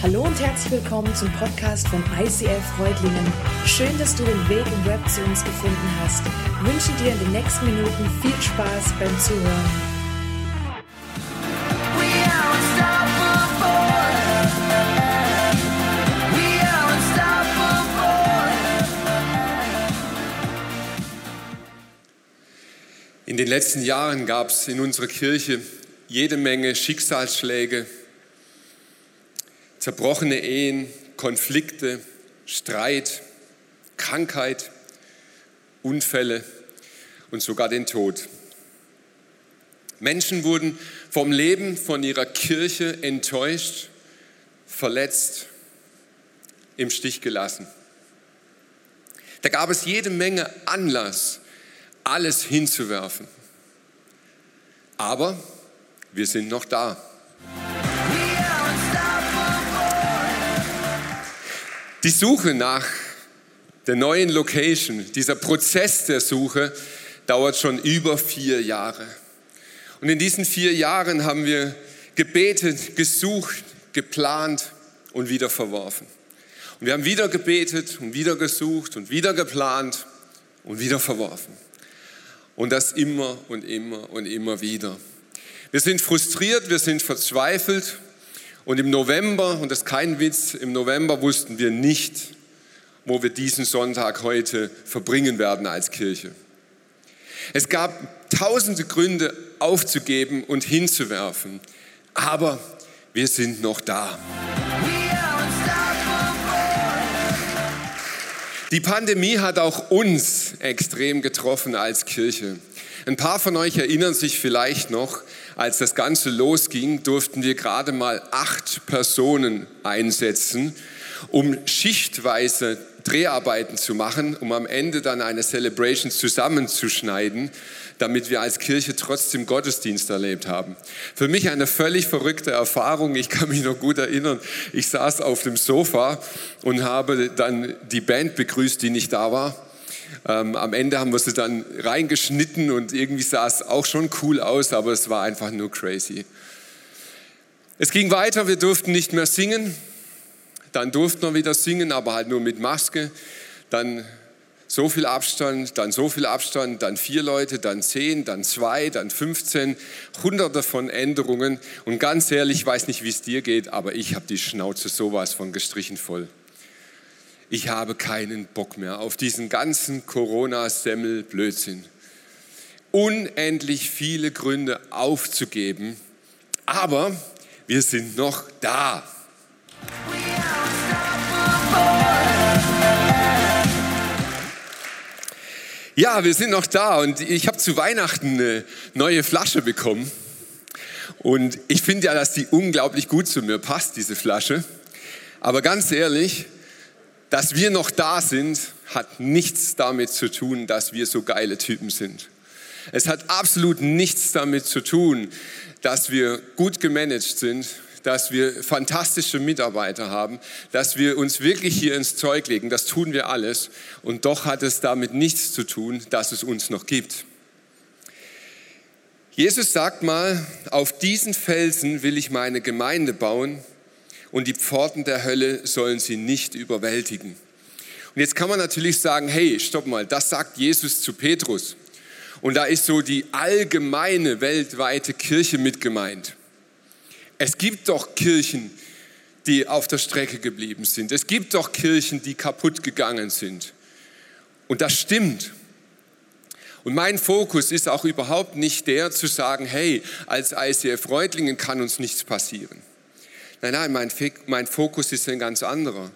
Hallo und herzlich willkommen zum Podcast von ICF Freudlingen. Schön, dass du den Weg im Web zu uns gefunden hast. Ich wünsche dir in den nächsten Minuten viel Spaß beim Zuhören. In den letzten Jahren gab es in unserer Kirche jede Menge Schicksalsschläge, zerbrochene Ehen, Konflikte, Streit, Krankheit, Unfälle und sogar den Tod. Menschen wurden vom Leben, von ihrer Kirche enttäuscht, verletzt, im Stich gelassen. Da gab es jede Menge Anlass, alles hinzuwerfen. Aber wir sind noch da. Die Suche nach der neuen Location, dieser Prozess der Suche dauert schon über vier Jahre. Und in diesen vier Jahren haben wir gebetet, gesucht, geplant und wieder verworfen. Und wir haben wieder gebetet und wieder gesucht und wieder geplant und wieder verworfen. Und das immer und immer und immer wieder. Wir sind frustriert, wir sind verzweifelt. Und im November, und das ist kein Witz, im November wussten wir nicht, wo wir diesen Sonntag heute verbringen werden als Kirche. Es gab tausende Gründe aufzugeben und hinzuwerfen, aber wir sind noch da. Die Pandemie hat auch uns extrem getroffen als Kirche. Ein paar von euch erinnern sich vielleicht noch, als das Ganze losging, durften wir gerade mal acht Personen einsetzen, um schichtweise Dreharbeiten zu machen, um am Ende dann eine Celebration zusammenzuschneiden, damit wir als Kirche trotzdem Gottesdienst erlebt haben. Für mich eine völlig verrückte Erfahrung. Ich kann mich noch gut erinnern, ich saß auf dem Sofa und habe dann die Band begrüßt, die nicht da war. Ähm, am Ende haben wir sie dann reingeschnitten und irgendwie sah es auch schon cool aus, aber es war einfach nur crazy. Es ging weiter, wir durften nicht mehr singen. Dann durften wir wieder singen, aber halt nur mit Maske. Dann so viel Abstand, dann so viel Abstand, dann vier Leute, dann zehn, dann zwei, dann 15, hunderte von Änderungen. Und ganz ehrlich, ich weiß nicht, wie es dir geht, aber ich habe die Schnauze sowas von gestrichen voll. Ich habe keinen Bock mehr auf diesen ganzen Corona-Semmel-Blödsinn. Unendlich viele Gründe aufzugeben, aber wir sind noch da. Ja, wir sind noch da und ich habe zu Weihnachten eine neue Flasche bekommen. Und ich finde ja, dass die unglaublich gut zu mir passt, diese Flasche. Aber ganz ehrlich, dass wir noch da sind, hat nichts damit zu tun, dass wir so geile Typen sind. Es hat absolut nichts damit zu tun, dass wir gut gemanagt sind, dass wir fantastische Mitarbeiter haben, dass wir uns wirklich hier ins Zeug legen. Das tun wir alles. Und doch hat es damit nichts zu tun, dass es uns noch gibt. Jesus sagt mal, auf diesen Felsen will ich meine Gemeinde bauen und die Pforten der Hölle sollen sie nicht überwältigen. Und jetzt kann man natürlich sagen, hey, stopp mal, das sagt Jesus zu Petrus. Und da ist so die allgemeine weltweite Kirche mit gemeint. Es gibt doch Kirchen, die auf der Strecke geblieben sind. Es gibt doch Kirchen, die kaputt gegangen sind. Und das stimmt. Und mein Fokus ist auch überhaupt nicht der zu sagen, hey, als ICF Reutlingen kann uns nichts passieren. Nein, nein, mein, mein Fokus ist ein ganz anderer.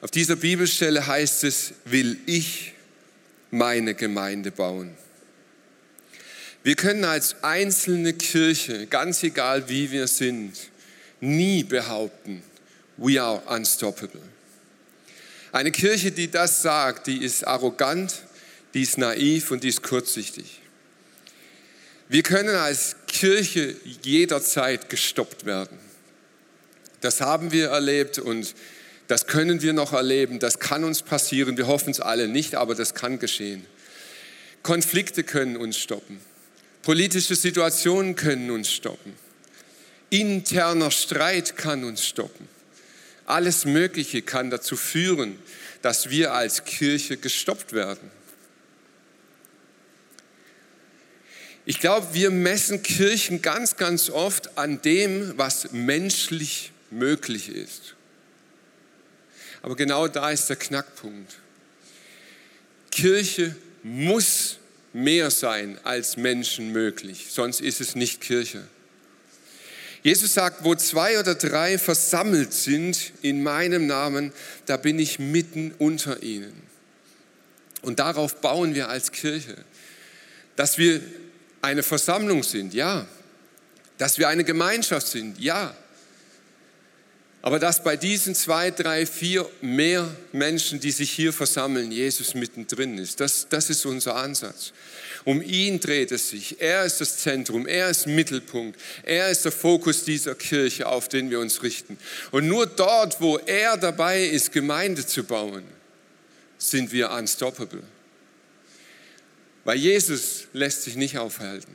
Auf dieser Bibelstelle heißt es, will ich meine Gemeinde bauen. Wir können als einzelne Kirche, ganz egal wie wir sind, nie behaupten, we are unstoppable. Eine Kirche, die das sagt, die ist arrogant, die ist naiv und die ist kurzsichtig. Wir können als Kirche jederzeit gestoppt werden. Das haben wir erlebt und das können wir noch erleben. Das kann uns passieren. Wir hoffen es alle nicht, aber das kann geschehen. Konflikte können uns stoppen. Politische Situationen können uns stoppen. Interner Streit kann uns stoppen. alles Mögliche kann dazu führen, dass wir als Kirche gestoppt werden. Ich glaube, wir messen Kirchen ganz, ganz oft an dem, was menschlich möglich ist. Aber genau da ist der Knackpunkt. Kirche muss mehr sein als Menschen möglich, sonst ist es nicht Kirche. Jesus sagt, wo zwei oder drei versammelt sind in meinem Namen, da bin ich mitten unter ihnen. Und darauf bauen wir als Kirche, dass wir eine Versammlung sind, ja. Dass wir eine Gemeinschaft sind, ja. Aber dass bei diesen zwei, drei, vier mehr Menschen, die sich hier versammeln, Jesus mittendrin ist, das, das ist unser Ansatz. Um ihn dreht es sich. Er ist das Zentrum, er ist Mittelpunkt, er ist der Fokus dieser Kirche, auf den wir uns richten. Und nur dort, wo er dabei ist, Gemeinde zu bauen, sind wir unstoppable. Weil Jesus lässt sich nicht aufhalten.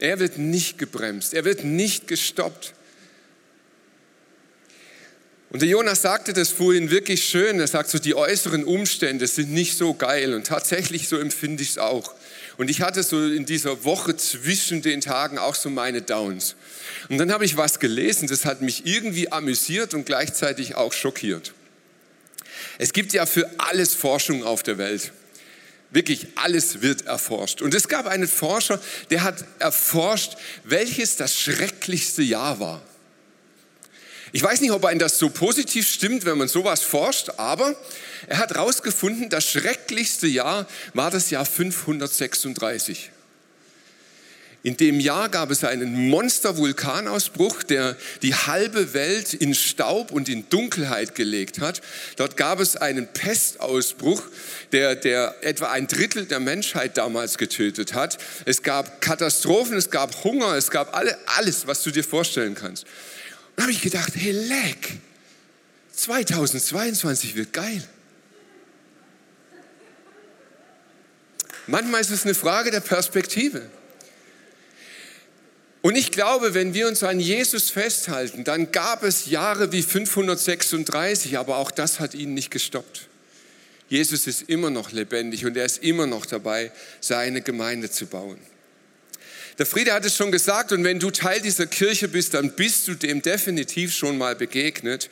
Er wird nicht gebremst, er wird nicht gestoppt. Und der Jonas sagte das vorhin wirklich schön. Er sagt so, die äußeren Umstände sind nicht so geil. Und tatsächlich so empfinde ich es auch. Und ich hatte so in dieser Woche zwischen den Tagen auch so meine Downs. Und dann habe ich was gelesen, das hat mich irgendwie amüsiert und gleichzeitig auch schockiert. Es gibt ja für alles Forschung auf der Welt. Wirklich alles wird erforscht. Und es gab einen Forscher, der hat erforscht, welches das schrecklichste Jahr war. Ich weiß nicht, ob ein das so positiv stimmt, wenn man sowas forscht, aber er hat herausgefunden, das schrecklichste Jahr war das Jahr 536. In dem Jahr gab es einen Monster-Vulkanausbruch, der die halbe Welt in Staub und in Dunkelheit gelegt hat. Dort gab es einen Pestausbruch, der, der etwa ein Drittel der Menschheit damals getötet hat. Es gab Katastrophen, es gab Hunger, es gab alle, alles, was du dir vorstellen kannst. Dann habe ich gedacht, hey, leck, 2022 wird geil. Manchmal ist es eine Frage der Perspektive. Und ich glaube, wenn wir uns an Jesus festhalten, dann gab es Jahre wie 536, aber auch das hat ihn nicht gestoppt. Jesus ist immer noch lebendig und er ist immer noch dabei, seine Gemeinde zu bauen. Der Friede hat es schon gesagt, und wenn du Teil dieser Kirche bist, dann bist du dem definitiv schon mal begegnet.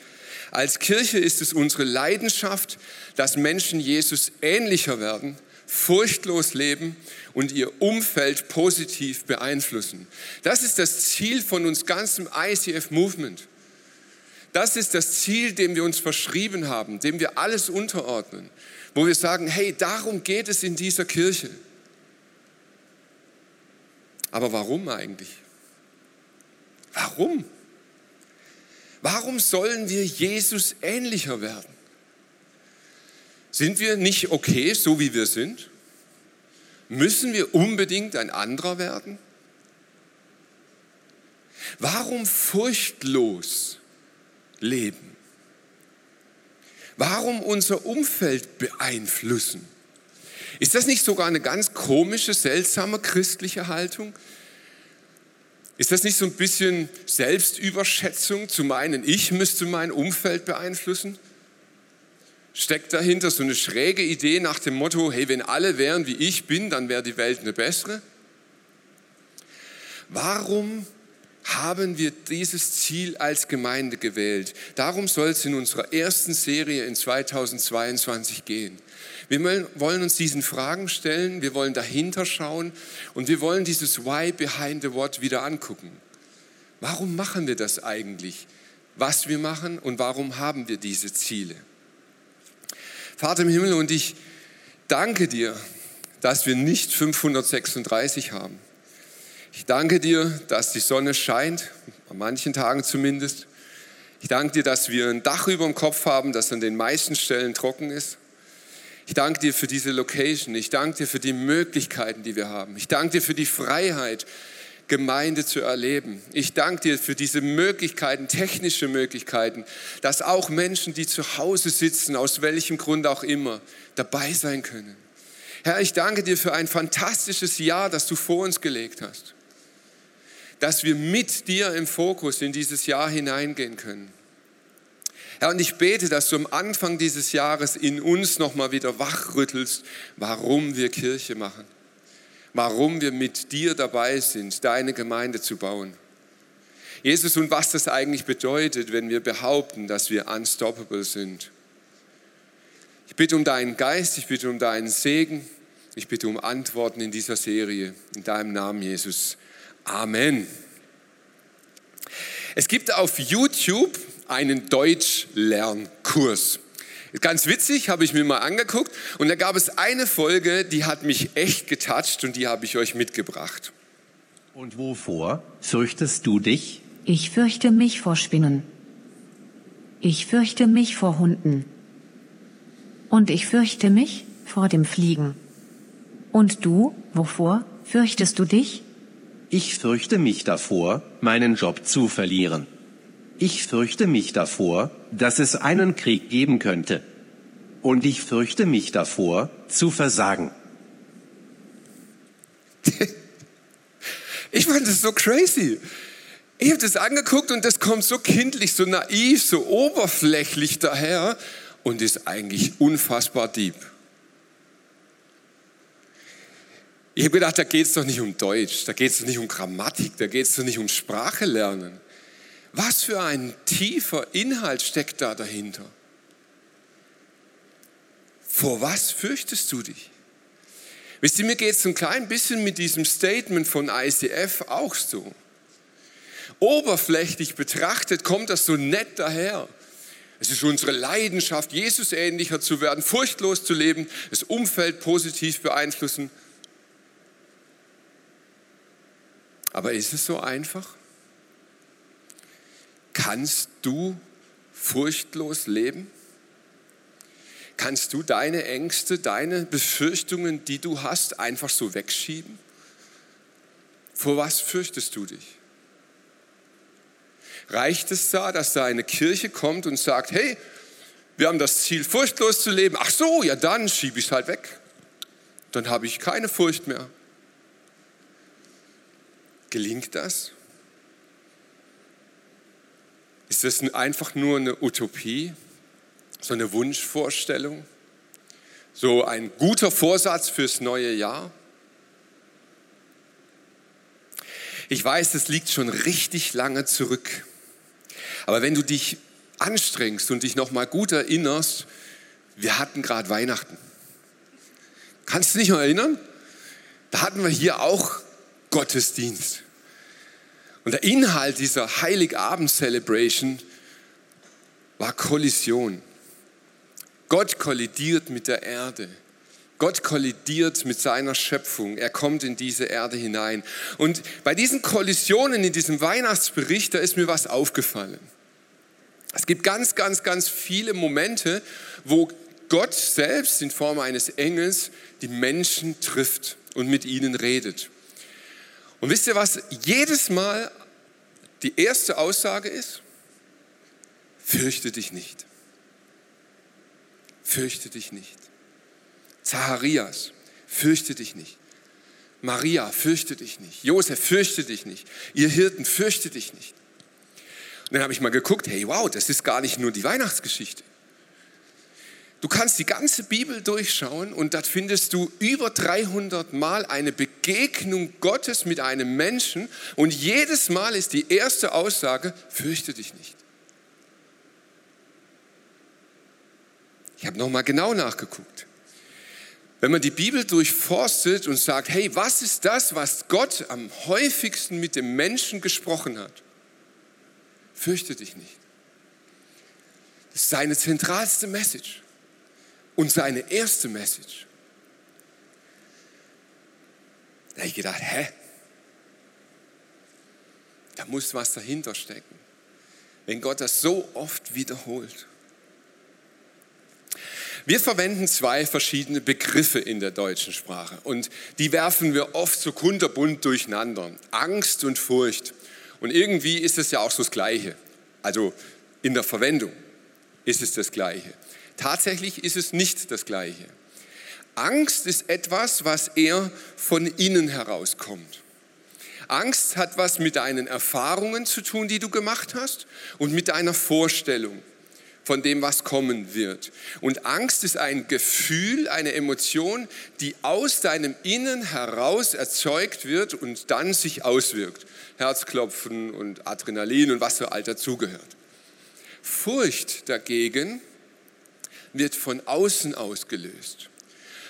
Als Kirche ist es unsere Leidenschaft, dass Menschen Jesus ähnlicher werden, furchtlos leben und ihr Umfeld positiv beeinflussen. Das ist das Ziel von uns ganzem ICF-Movement. Das ist das Ziel, dem wir uns verschrieben haben, dem wir alles unterordnen, wo wir sagen, hey, darum geht es in dieser Kirche. Aber warum eigentlich? Warum? Warum sollen wir Jesus ähnlicher werden? Sind wir nicht okay, so wie wir sind? Müssen wir unbedingt ein anderer werden? Warum furchtlos leben? Warum unser Umfeld beeinflussen? Ist das nicht sogar eine ganz komische, seltsame christliche Haltung? Ist das nicht so ein bisschen Selbstüberschätzung zu meinen, ich müsste mein Umfeld beeinflussen? Steckt dahinter so eine schräge Idee nach dem Motto, hey, wenn alle wären wie ich bin, dann wäre die Welt eine bessere? Warum haben wir dieses Ziel als Gemeinde gewählt? Darum soll es in unserer ersten Serie in 2022 gehen. Wir wollen uns diesen Fragen stellen, wir wollen dahinter schauen und wir wollen dieses Why behind the What wieder angucken. Warum machen wir das eigentlich? Was wir machen und warum haben wir diese Ziele? Vater im Himmel, und ich danke dir, dass wir nicht 536 haben. Ich danke dir, dass die Sonne scheint, an manchen Tagen zumindest. Ich danke dir, dass wir ein Dach über dem Kopf haben, das an den meisten Stellen trocken ist. Ich danke dir für diese Location. Ich danke dir für die Möglichkeiten, die wir haben. Ich danke dir für die Freiheit, Gemeinde zu erleben. Ich danke dir für diese Möglichkeiten, technische Möglichkeiten, dass auch Menschen, die zu Hause sitzen, aus welchem Grund auch immer, dabei sein können. Herr, ich danke dir für ein fantastisches Jahr, das du vor uns gelegt hast. Dass wir mit dir im Fokus in dieses Jahr hineingehen können. Herr, und ich bete, dass du am Anfang dieses Jahres in uns nochmal wieder wachrüttelst, warum wir Kirche machen, warum wir mit dir dabei sind, deine Gemeinde zu bauen. Jesus, und was das eigentlich bedeutet, wenn wir behaupten, dass wir unstoppable sind. Ich bitte um deinen Geist, ich bitte um deinen Segen, ich bitte um Antworten in dieser Serie. In deinem Namen, Jesus. Amen. Es gibt auf YouTube einen Deutschlernkurs. Ganz witzig, habe ich mir mal angeguckt. Und da gab es eine Folge, die hat mich echt getatscht und die habe ich euch mitgebracht. Und wovor fürchtest du dich? Ich fürchte mich vor Spinnen. Ich fürchte mich vor Hunden. Und ich fürchte mich vor dem Fliegen. Und du, wovor fürchtest du dich? Ich fürchte mich davor, meinen Job zu verlieren. Ich fürchte mich davor, dass es einen Krieg geben könnte. Und ich fürchte mich davor, zu versagen. Ich fand das so crazy. Ich habe das angeguckt und das kommt so kindlich, so naiv, so oberflächlich daher und ist eigentlich unfassbar deep. Ich habe gedacht, da geht es doch nicht um Deutsch, da geht es doch nicht um Grammatik, da geht es doch nicht um Sprache lernen. Was für ein tiefer Inhalt steckt da dahinter? Vor was fürchtest du dich? Wisst ihr, mir geht es ein klein bisschen mit diesem Statement von ICF auch so. Oberflächlich betrachtet kommt das so nett daher. Es ist unsere Leidenschaft, Jesus ähnlicher zu werden, furchtlos zu leben, das Umfeld positiv beeinflussen. Aber ist es so einfach? Kannst du furchtlos leben? Kannst du deine Ängste, deine Befürchtungen, die du hast, einfach so wegschieben? Vor was fürchtest du dich? Reicht es da, dass da eine Kirche kommt und sagt, hey, wir haben das Ziel, furchtlos zu leben. Ach so, ja dann schiebe ich es halt weg. Dann habe ich keine Furcht mehr. Gelingt das? Ist das einfach nur eine Utopie, so eine Wunschvorstellung, so ein guter Vorsatz fürs neue Jahr? Ich weiß, das liegt schon richtig lange zurück. Aber wenn du dich anstrengst und dich noch mal gut erinnerst, wir hatten gerade Weihnachten. Kannst du dich noch erinnern? Da hatten wir hier auch Gottesdienst. Und der Inhalt dieser Heiligabend-Celebration war Kollision. Gott kollidiert mit der Erde. Gott kollidiert mit seiner Schöpfung. Er kommt in diese Erde hinein. Und bei diesen Kollisionen in diesem Weihnachtsbericht, da ist mir was aufgefallen. Es gibt ganz, ganz, ganz viele Momente, wo Gott selbst in Form eines Engels die Menschen trifft und mit ihnen redet. Und wisst ihr, was jedes Mal die erste Aussage ist? Fürchte dich nicht. Fürchte dich nicht. Zacharias, fürchte dich nicht. Maria, fürchte dich nicht. Josef, fürchte dich nicht. Ihr Hirten, fürchte dich nicht. Und dann habe ich mal geguckt, hey, wow, das ist gar nicht nur die Weihnachtsgeschichte. Du kannst die ganze Bibel durchschauen und dort findest du über 300 Mal eine Begegnung Gottes mit einem Menschen und jedes Mal ist die erste Aussage, fürchte dich nicht. Ich habe nochmal genau nachgeguckt. Wenn man die Bibel durchforstet und sagt, hey, was ist das, was Gott am häufigsten mit dem Menschen gesprochen hat? Fürchte dich nicht. Das ist seine zentralste Message und seine erste Message. Da habe ich gedacht, hä? Da muss was dahinter stecken. Wenn Gott das so oft wiederholt. Wir verwenden zwei verschiedene Begriffe in der deutschen Sprache und die werfen wir oft so kunterbunt durcheinander. Angst und Furcht. Und irgendwie ist es ja auch so das Gleiche. Also in der Verwendung ist es das Gleiche. Tatsächlich ist es nicht das Gleiche. Angst ist etwas, was eher von innen herauskommt. Angst hat was mit deinen Erfahrungen zu tun, die du gemacht hast und mit deiner Vorstellung von dem, was kommen wird. Und Angst ist ein Gefühl, eine Emotion, die aus deinem Innen heraus erzeugt wird und dann sich auswirkt. Herzklopfen und Adrenalin und was so all dazugehört. Furcht dagegen wird von außen ausgelöst.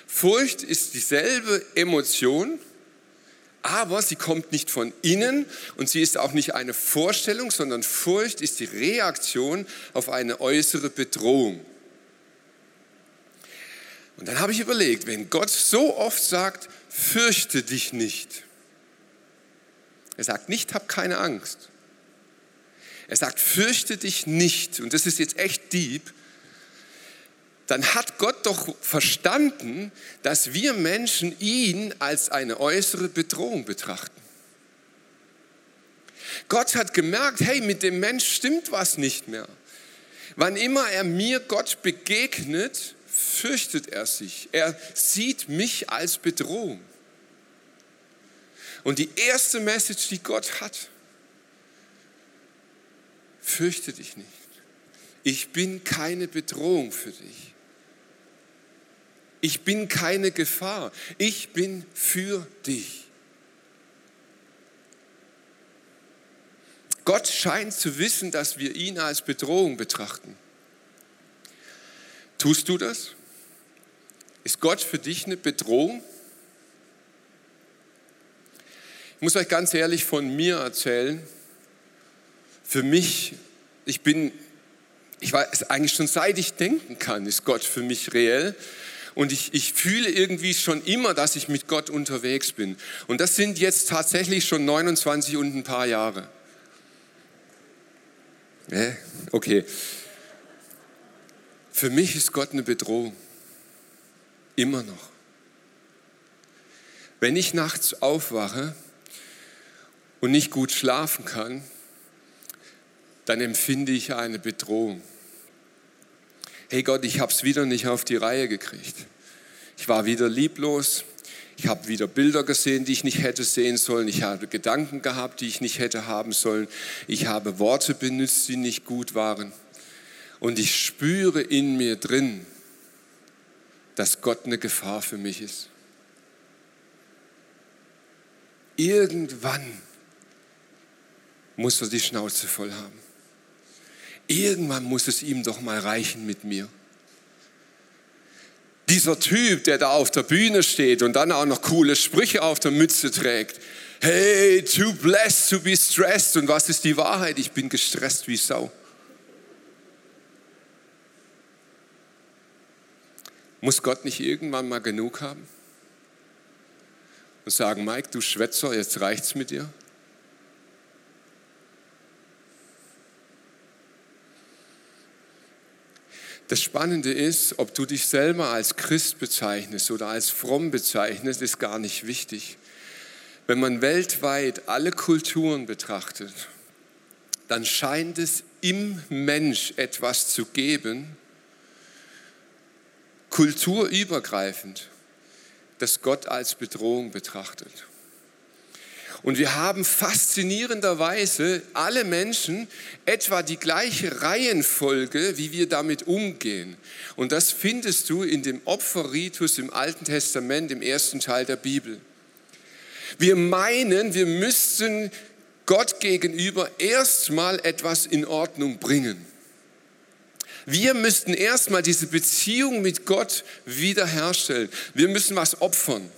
Furcht ist dieselbe Emotion, aber sie kommt nicht von innen und sie ist auch nicht eine Vorstellung, sondern Furcht ist die Reaktion auf eine äußere Bedrohung. Und dann habe ich überlegt, wenn Gott so oft sagt, fürchte dich nicht. Er sagt nicht, hab keine Angst. Er sagt, fürchte dich nicht. Und das ist jetzt echt deep dann hat Gott doch verstanden, dass wir Menschen ihn als eine äußere Bedrohung betrachten. Gott hat gemerkt, hey, mit dem Mensch stimmt was nicht mehr. Wann immer er mir Gott begegnet, fürchtet er sich. Er sieht mich als Bedrohung. Und die erste Message, die Gott hat, fürchte dich nicht. Ich bin keine Bedrohung für dich. Ich bin keine Gefahr. Ich bin für dich. Gott scheint zu wissen, dass wir ihn als Bedrohung betrachten. Tust du das? Ist Gott für dich eine Bedrohung? Ich muss euch ganz ehrlich von mir erzählen. Für mich, ich bin, ich weiß eigentlich schon seit ich denken kann, ist Gott für mich reell. Und ich, ich fühle irgendwie schon immer, dass ich mit Gott unterwegs bin. Und das sind jetzt tatsächlich schon 29 und ein paar Jahre. Okay. Für mich ist Gott eine Bedrohung. Immer noch. Wenn ich nachts aufwache und nicht gut schlafen kann, dann empfinde ich eine Bedrohung hey Gott, ich habe es wieder nicht auf die Reihe gekriegt. Ich war wieder lieblos. Ich habe wieder Bilder gesehen, die ich nicht hätte sehen sollen. Ich habe Gedanken gehabt, die ich nicht hätte haben sollen. Ich habe Worte benutzt, die nicht gut waren. Und ich spüre in mir drin, dass Gott eine Gefahr für mich ist. Irgendwann muss er die Schnauze voll haben. Irgendwann muss es ihm doch mal reichen mit mir. Dieser Typ, der da auf der Bühne steht und dann auch noch coole Sprüche auf der Mütze trägt. Hey, too blessed to be stressed. Und was ist die Wahrheit? Ich bin gestresst wie Sau. Muss Gott nicht irgendwann mal genug haben? Und sagen, Mike, du Schwätzer, jetzt reicht's mit dir? Das Spannende ist, ob du dich selber als Christ bezeichnest oder als fromm bezeichnest, ist gar nicht wichtig. Wenn man weltweit alle Kulturen betrachtet, dann scheint es im Mensch etwas zu geben, kulturübergreifend, das Gott als Bedrohung betrachtet. Und wir haben faszinierenderweise alle Menschen etwa die gleiche Reihenfolge, wie wir damit umgehen. Und das findest du in dem Opferritus im Alten Testament, im ersten Teil der Bibel. Wir meinen, wir müssten Gott gegenüber erstmal etwas in Ordnung bringen. Wir müssten erstmal diese Beziehung mit Gott wiederherstellen. Wir müssen was opfern.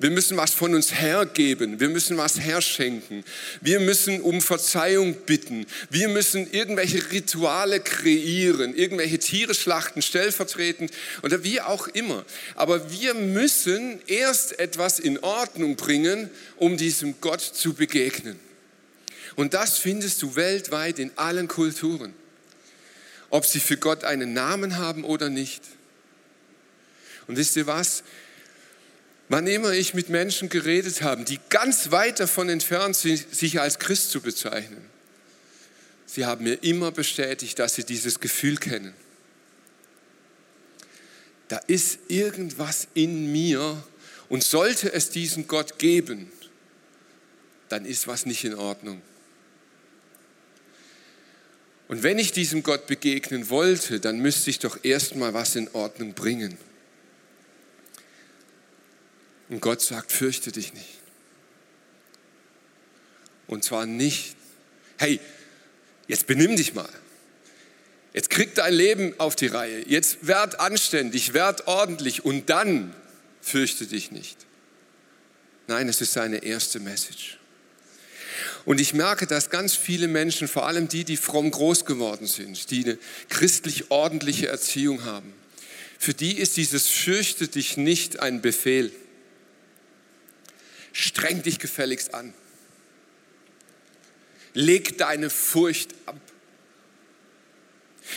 Wir müssen was von uns hergeben. Wir müssen was herschenken. Wir müssen um Verzeihung bitten. Wir müssen irgendwelche Rituale kreieren, irgendwelche Tiere schlachten, stellvertretend oder wie auch immer. Aber wir müssen erst etwas in Ordnung bringen, um diesem Gott zu begegnen. Und das findest du weltweit in allen Kulturen. Ob sie für Gott einen Namen haben oder nicht. Und wisst ihr was? Wann immer ich mit Menschen geredet habe, die ganz weit davon entfernt sind, sich als Christ zu bezeichnen, sie haben mir immer bestätigt, dass sie dieses Gefühl kennen. Da ist irgendwas in mir und sollte es diesen Gott geben, dann ist was nicht in Ordnung. Und wenn ich diesem Gott begegnen wollte, dann müsste ich doch erstmal was in Ordnung bringen. Und Gott sagt, fürchte dich nicht. Und zwar nicht, hey, jetzt benimm dich mal. Jetzt krieg dein Leben auf die Reihe. Jetzt werd anständig, werd ordentlich und dann fürchte dich nicht. Nein, es ist seine erste Message. Und ich merke, dass ganz viele Menschen, vor allem die, die fromm groß geworden sind, die eine christlich ordentliche Erziehung haben, für die ist dieses Fürchte dich nicht ein Befehl. Streng dich gefälligst an. Leg deine Furcht ab.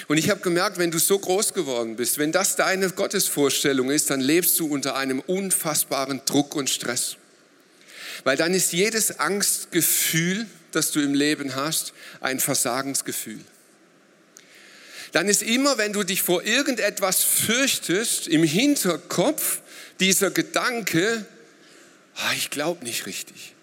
Und ich habe gemerkt, wenn du so groß geworden bist, wenn das deine Gottesvorstellung ist, dann lebst du unter einem unfassbaren Druck und Stress. Weil dann ist jedes Angstgefühl, das du im Leben hast, ein Versagensgefühl. Dann ist immer, wenn du dich vor irgendetwas fürchtest, im Hinterkopf dieser Gedanke, ich glaube nicht richtig.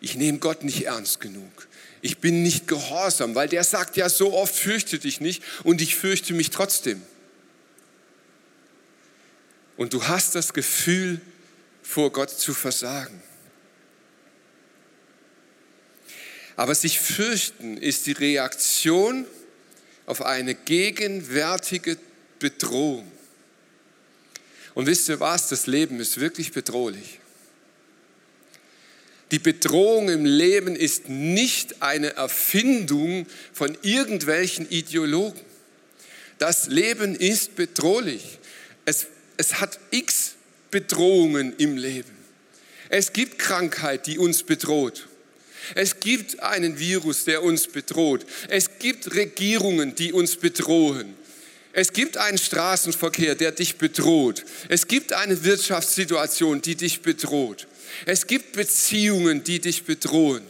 Ich nehme Gott nicht ernst genug. Ich bin nicht gehorsam, weil der sagt ja so oft, fürchte dich nicht und ich fürchte mich trotzdem. Und du hast das Gefühl, vor Gott zu versagen. Aber sich fürchten ist die Reaktion auf eine gegenwärtige Bedrohung. Und wisst ihr was, das Leben ist wirklich bedrohlich. Die Bedrohung im Leben ist nicht eine Erfindung von irgendwelchen Ideologen. Das Leben ist bedrohlich. Es, es hat x Bedrohungen im Leben. Es gibt Krankheit, die uns bedroht. Es gibt einen Virus, der uns bedroht. Es gibt Regierungen, die uns bedrohen. Es gibt einen Straßenverkehr, der dich bedroht. Es gibt eine Wirtschaftssituation, die dich bedroht. Es gibt Beziehungen, die dich bedrohen.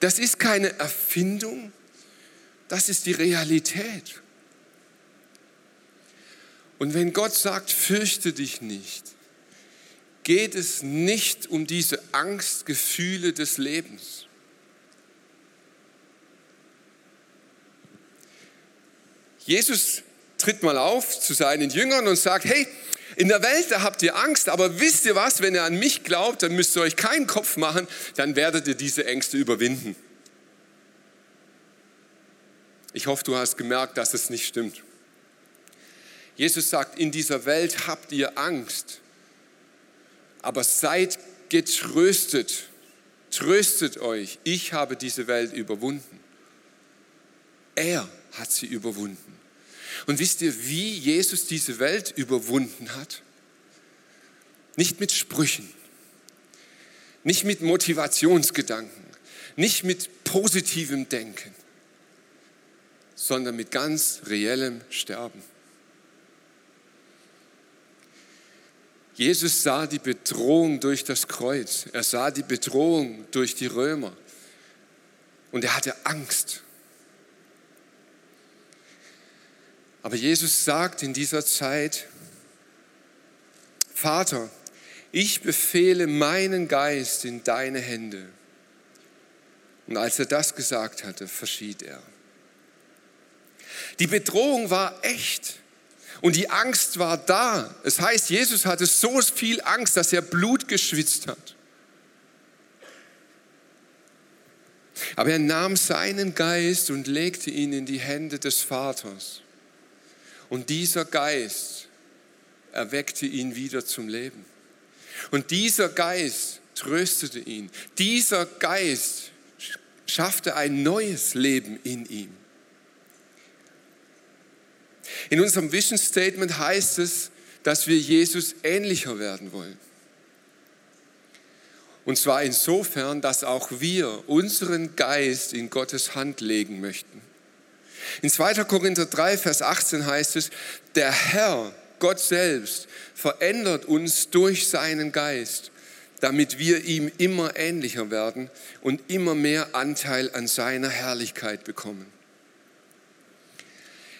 Das ist keine Erfindung, das ist die Realität. Und wenn Gott sagt, fürchte dich nicht, geht es nicht um diese Angstgefühle des Lebens. Jesus tritt mal auf zu seinen Jüngern und sagt, hey, in der Welt, da habt ihr Angst, aber wisst ihr was, wenn ihr an mich glaubt, dann müsst ihr euch keinen Kopf machen, dann werdet ihr diese Ängste überwinden. Ich hoffe, du hast gemerkt, dass es nicht stimmt. Jesus sagt, in dieser Welt habt ihr Angst, aber seid getröstet, tröstet euch, ich habe diese Welt überwunden. Er hat sie überwunden. Und wisst ihr, wie Jesus diese Welt überwunden hat? Nicht mit Sprüchen, nicht mit Motivationsgedanken, nicht mit positivem Denken, sondern mit ganz reellem Sterben. Jesus sah die Bedrohung durch das Kreuz, er sah die Bedrohung durch die Römer und er hatte Angst. Aber Jesus sagt in dieser Zeit, Vater, ich befehle meinen Geist in deine Hände. Und als er das gesagt hatte, verschied er. Die Bedrohung war echt und die Angst war da. Es heißt, Jesus hatte so viel Angst, dass er Blut geschwitzt hat. Aber er nahm seinen Geist und legte ihn in die Hände des Vaters. Und dieser Geist erweckte ihn wieder zum Leben. Und dieser Geist tröstete ihn. Dieser Geist schaffte ein neues Leben in ihm. In unserem Vision Statement heißt es, dass wir Jesus ähnlicher werden wollen. Und zwar insofern, dass auch wir unseren Geist in Gottes Hand legen möchten. In 2. Korinther 3, Vers 18 heißt es, der Herr, Gott selbst, verändert uns durch seinen Geist, damit wir ihm immer ähnlicher werden und immer mehr Anteil an seiner Herrlichkeit bekommen.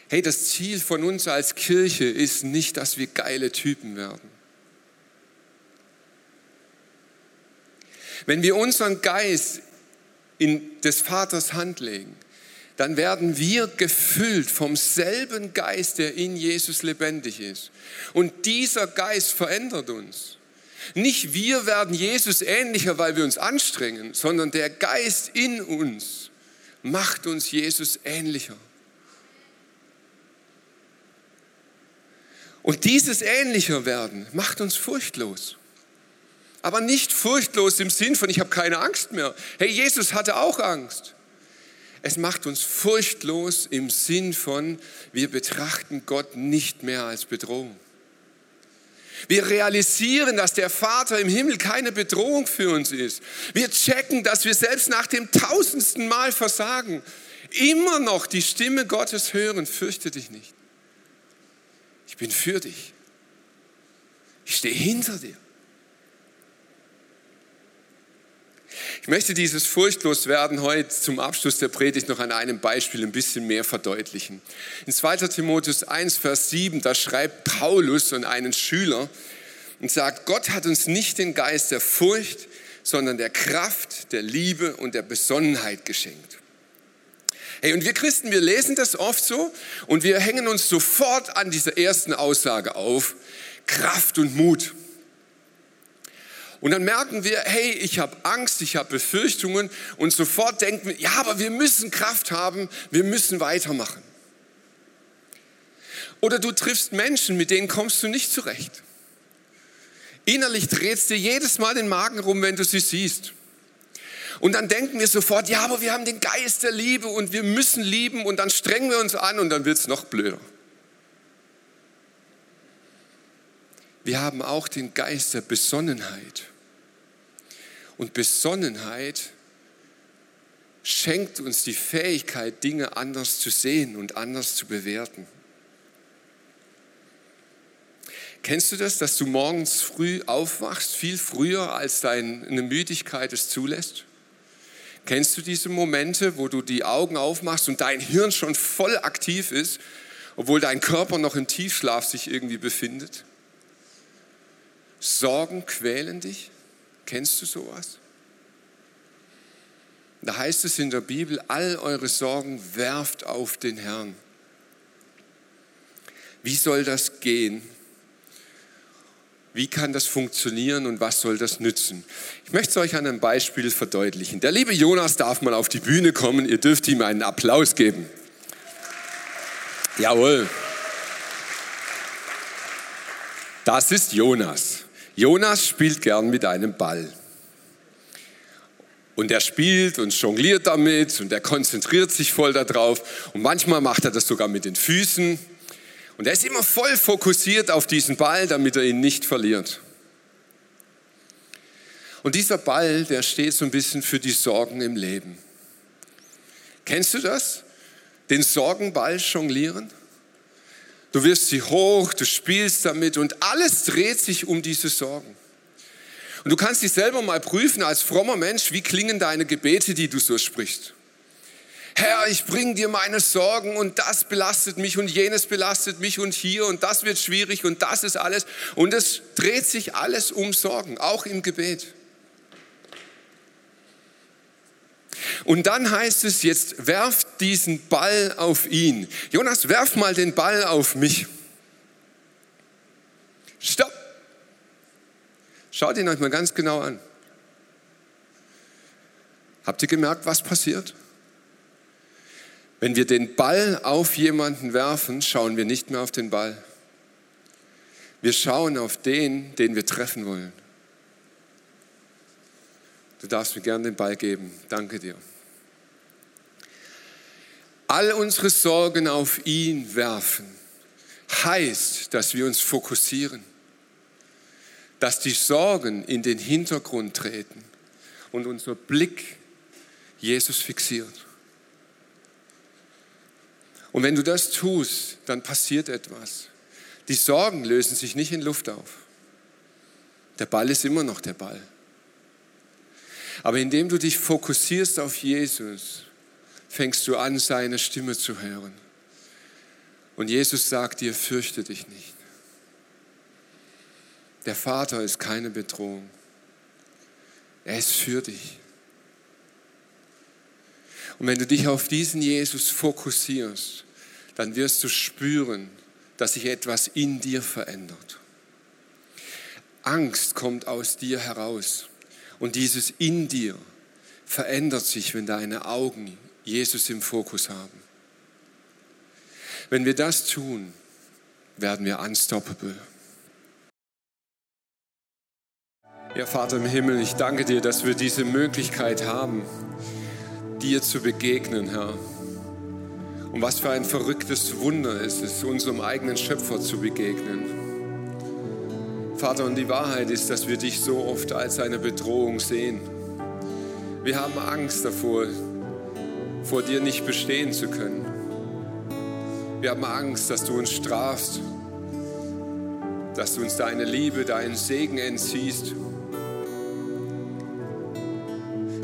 Hey, das Ziel von uns als Kirche ist nicht, dass wir geile Typen werden. Wenn wir unseren Geist in des Vaters Hand legen, dann werden wir gefüllt vom selben Geist, der in Jesus lebendig ist. Und dieser Geist verändert uns. Nicht wir werden Jesus ähnlicher, weil wir uns anstrengen, sondern der Geist in uns macht uns Jesus ähnlicher. Und dieses ähnlicher werden macht uns furchtlos. Aber nicht furchtlos im Sinn von, ich habe keine Angst mehr. Hey, Jesus hatte auch Angst. Es macht uns furchtlos im Sinn von, wir betrachten Gott nicht mehr als Bedrohung. Wir realisieren, dass der Vater im Himmel keine Bedrohung für uns ist. Wir checken, dass wir selbst nach dem tausendsten Mal versagen, immer noch die Stimme Gottes hören, fürchte dich nicht. Ich bin für dich. Ich stehe hinter dir. Ich möchte dieses Furchtloswerden heute zum Abschluss der Predigt noch an einem Beispiel ein bisschen mehr verdeutlichen. In 2. Timotheus 1, Vers 7, da schreibt Paulus an einen Schüler und sagt, Gott hat uns nicht den Geist der Furcht, sondern der Kraft, der Liebe und der Besonnenheit geschenkt. Hey, und wir Christen, wir lesen das oft so und wir hängen uns sofort an dieser ersten Aussage auf, Kraft und Mut. Und dann merken wir, hey, ich habe Angst, ich habe Befürchtungen und sofort denken wir, ja, aber wir müssen Kraft haben, wir müssen weitermachen. Oder du triffst Menschen, mit denen kommst du nicht zurecht. Innerlich drehst dir jedes Mal den Magen rum, wenn du sie siehst. Und dann denken wir sofort, ja, aber wir haben den Geist der Liebe und wir müssen lieben und dann strengen wir uns an und dann wird es noch blöder. Wir haben auch den Geist der Besonnenheit. Und Besonnenheit schenkt uns die Fähigkeit, Dinge anders zu sehen und anders zu bewerten. Kennst du das, dass du morgens früh aufwachst, viel früher als deine Müdigkeit es zulässt? Kennst du diese Momente, wo du die Augen aufmachst und dein Hirn schon voll aktiv ist, obwohl dein Körper noch im Tiefschlaf sich irgendwie befindet? Sorgen quälen dich? Kennst du sowas? Da heißt es in der Bibel, all eure Sorgen werft auf den Herrn. Wie soll das gehen? Wie kann das funktionieren und was soll das nützen? Ich möchte es euch an einem Beispiel verdeutlichen. Der liebe Jonas darf mal auf die Bühne kommen. Ihr dürft ihm einen Applaus geben. Jawohl. Das ist Jonas. Jonas spielt gern mit einem Ball. Und er spielt und jongliert damit und er konzentriert sich voll darauf. Und manchmal macht er das sogar mit den Füßen. Und er ist immer voll fokussiert auf diesen Ball, damit er ihn nicht verliert. Und dieser Ball, der steht so ein bisschen für die Sorgen im Leben. Kennst du das? Den Sorgenball jonglieren? Du wirst sie hoch, du spielst damit und alles dreht sich um diese Sorgen. Und du kannst dich selber mal prüfen als frommer Mensch, wie klingen deine Gebete, die du so sprichst. Herr, ich bringe dir meine Sorgen und das belastet mich und jenes belastet mich und hier und das wird schwierig und das ist alles. Und es dreht sich alles um Sorgen, auch im Gebet. Und dann heißt es jetzt, werft diesen Ball auf ihn. Jonas, werf mal den Ball auf mich. Stopp. Schaut ihn euch mal ganz genau an. Habt ihr gemerkt, was passiert? Wenn wir den Ball auf jemanden werfen, schauen wir nicht mehr auf den Ball. Wir schauen auf den, den wir treffen wollen. Du darfst mir gerne den Ball geben. Danke dir. All unsere Sorgen auf ihn werfen heißt, dass wir uns fokussieren, dass die Sorgen in den Hintergrund treten und unser Blick Jesus fixiert. Und wenn du das tust, dann passiert etwas. Die Sorgen lösen sich nicht in Luft auf. Der Ball ist immer noch der Ball. Aber indem du dich fokussierst auf Jesus, fängst du an, seine Stimme zu hören. Und Jesus sagt dir, fürchte dich nicht. Der Vater ist keine Bedrohung. Er ist für dich. Und wenn du dich auf diesen Jesus fokussierst, dann wirst du spüren, dass sich etwas in dir verändert. Angst kommt aus dir heraus. Und dieses in dir verändert sich, wenn deine Augen Jesus im Fokus haben. Wenn wir das tun, werden wir unstoppable. Ja, Vater im Himmel, ich danke dir, dass wir diese Möglichkeit haben, dir zu begegnen, Herr. Und was für ein verrücktes Wunder ist es, unserem eigenen Schöpfer zu begegnen. Vater, und die Wahrheit ist, dass wir dich so oft als eine Bedrohung sehen. Wir haben Angst davor, vor dir nicht bestehen zu können. Wir haben Angst, dass du uns strafst, dass du uns deine Liebe, deinen Segen entziehst.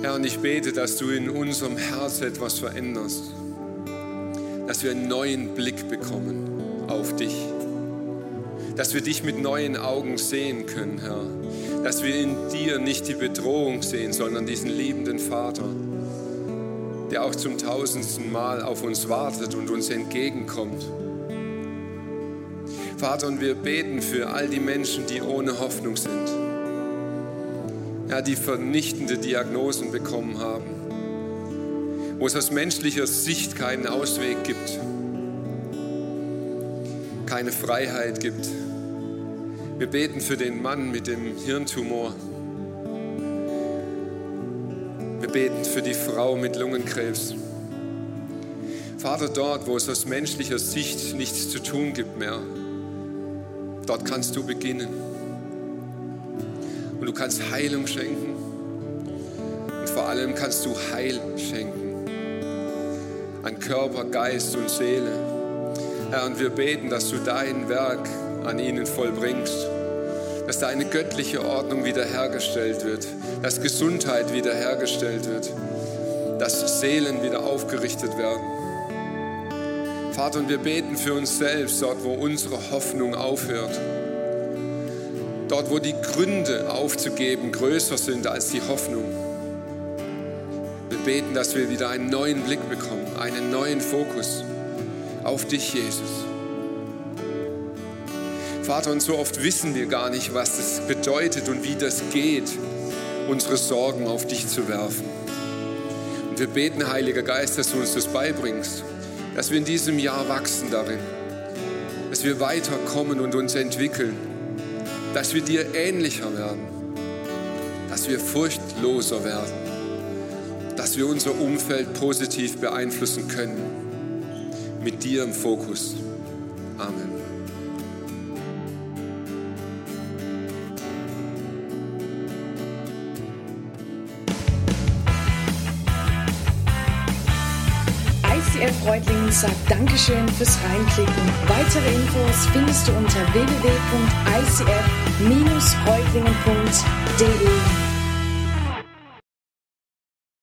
Herr, und ich bete, dass du in unserem Herz etwas veränderst, dass wir einen neuen Blick bekommen auf dich, dass wir dich mit neuen Augen sehen können, Herr, dass wir in dir nicht die Bedrohung sehen, sondern diesen liebenden Vater, der auch zum tausendsten Mal auf uns wartet und uns entgegenkommt. Vater, und wir beten für all die Menschen, die ohne Hoffnung sind, ja, die vernichtende Diagnosen bekommen haben, wo es aus menschlicher Sicht keinen Ausweg gibt, keine Freiheit gibt. Wir beten für den Mann mit dem Hirntumor. Wir beten für die Frau mit Lungenkrebs. Vater, dort, wo es aus menschlicher Sicht nichts zu tun gibt mehr, dort kannst du beginnen. Und du kannst Heilung schenken. Und vor allem kannst du Heil schenken. An Körper, Geist und Seele. Herr, und wir beten, dass du dein Werk an ihnen vollbringst. Dass deine göttliche Ordnung wiederhergestellt wird. Dass Gesundheit wiederhergestellt wird. Dass Seelen wieder aufgerichtet werden. Vater, und wir beten für uns selbst, dort, wo unsere Hoffnung aufhört. Dort, wo die Gründe aufzugeben größer sind als die Hoffnung. Wir beten, dass wir wieder einen neuen Blick bekommen, einen neuen Fokus auf dich, Jesus. Vater, und so oft wissen wir gar nicht, was das bedeutet und wie das geht, unsere Sorgen auf dich zu werfen. Und wir beten, Heiliger Geist, dass du uns das beibringst, dass wir in diesem Jahr wachsen darin, dass wir weiterkommen und uns entwickeln, dass wir dir ähnlicher werden, dass wir furchtloser werden, dass wir unser Umfeld positiv beeinflussen können, mit dir im Fokus. Amen. ICF Reutlingen sagt Dankeschön fürs Reinklicken. Weitere Infos findest du unter www.icf-reutlingen.de.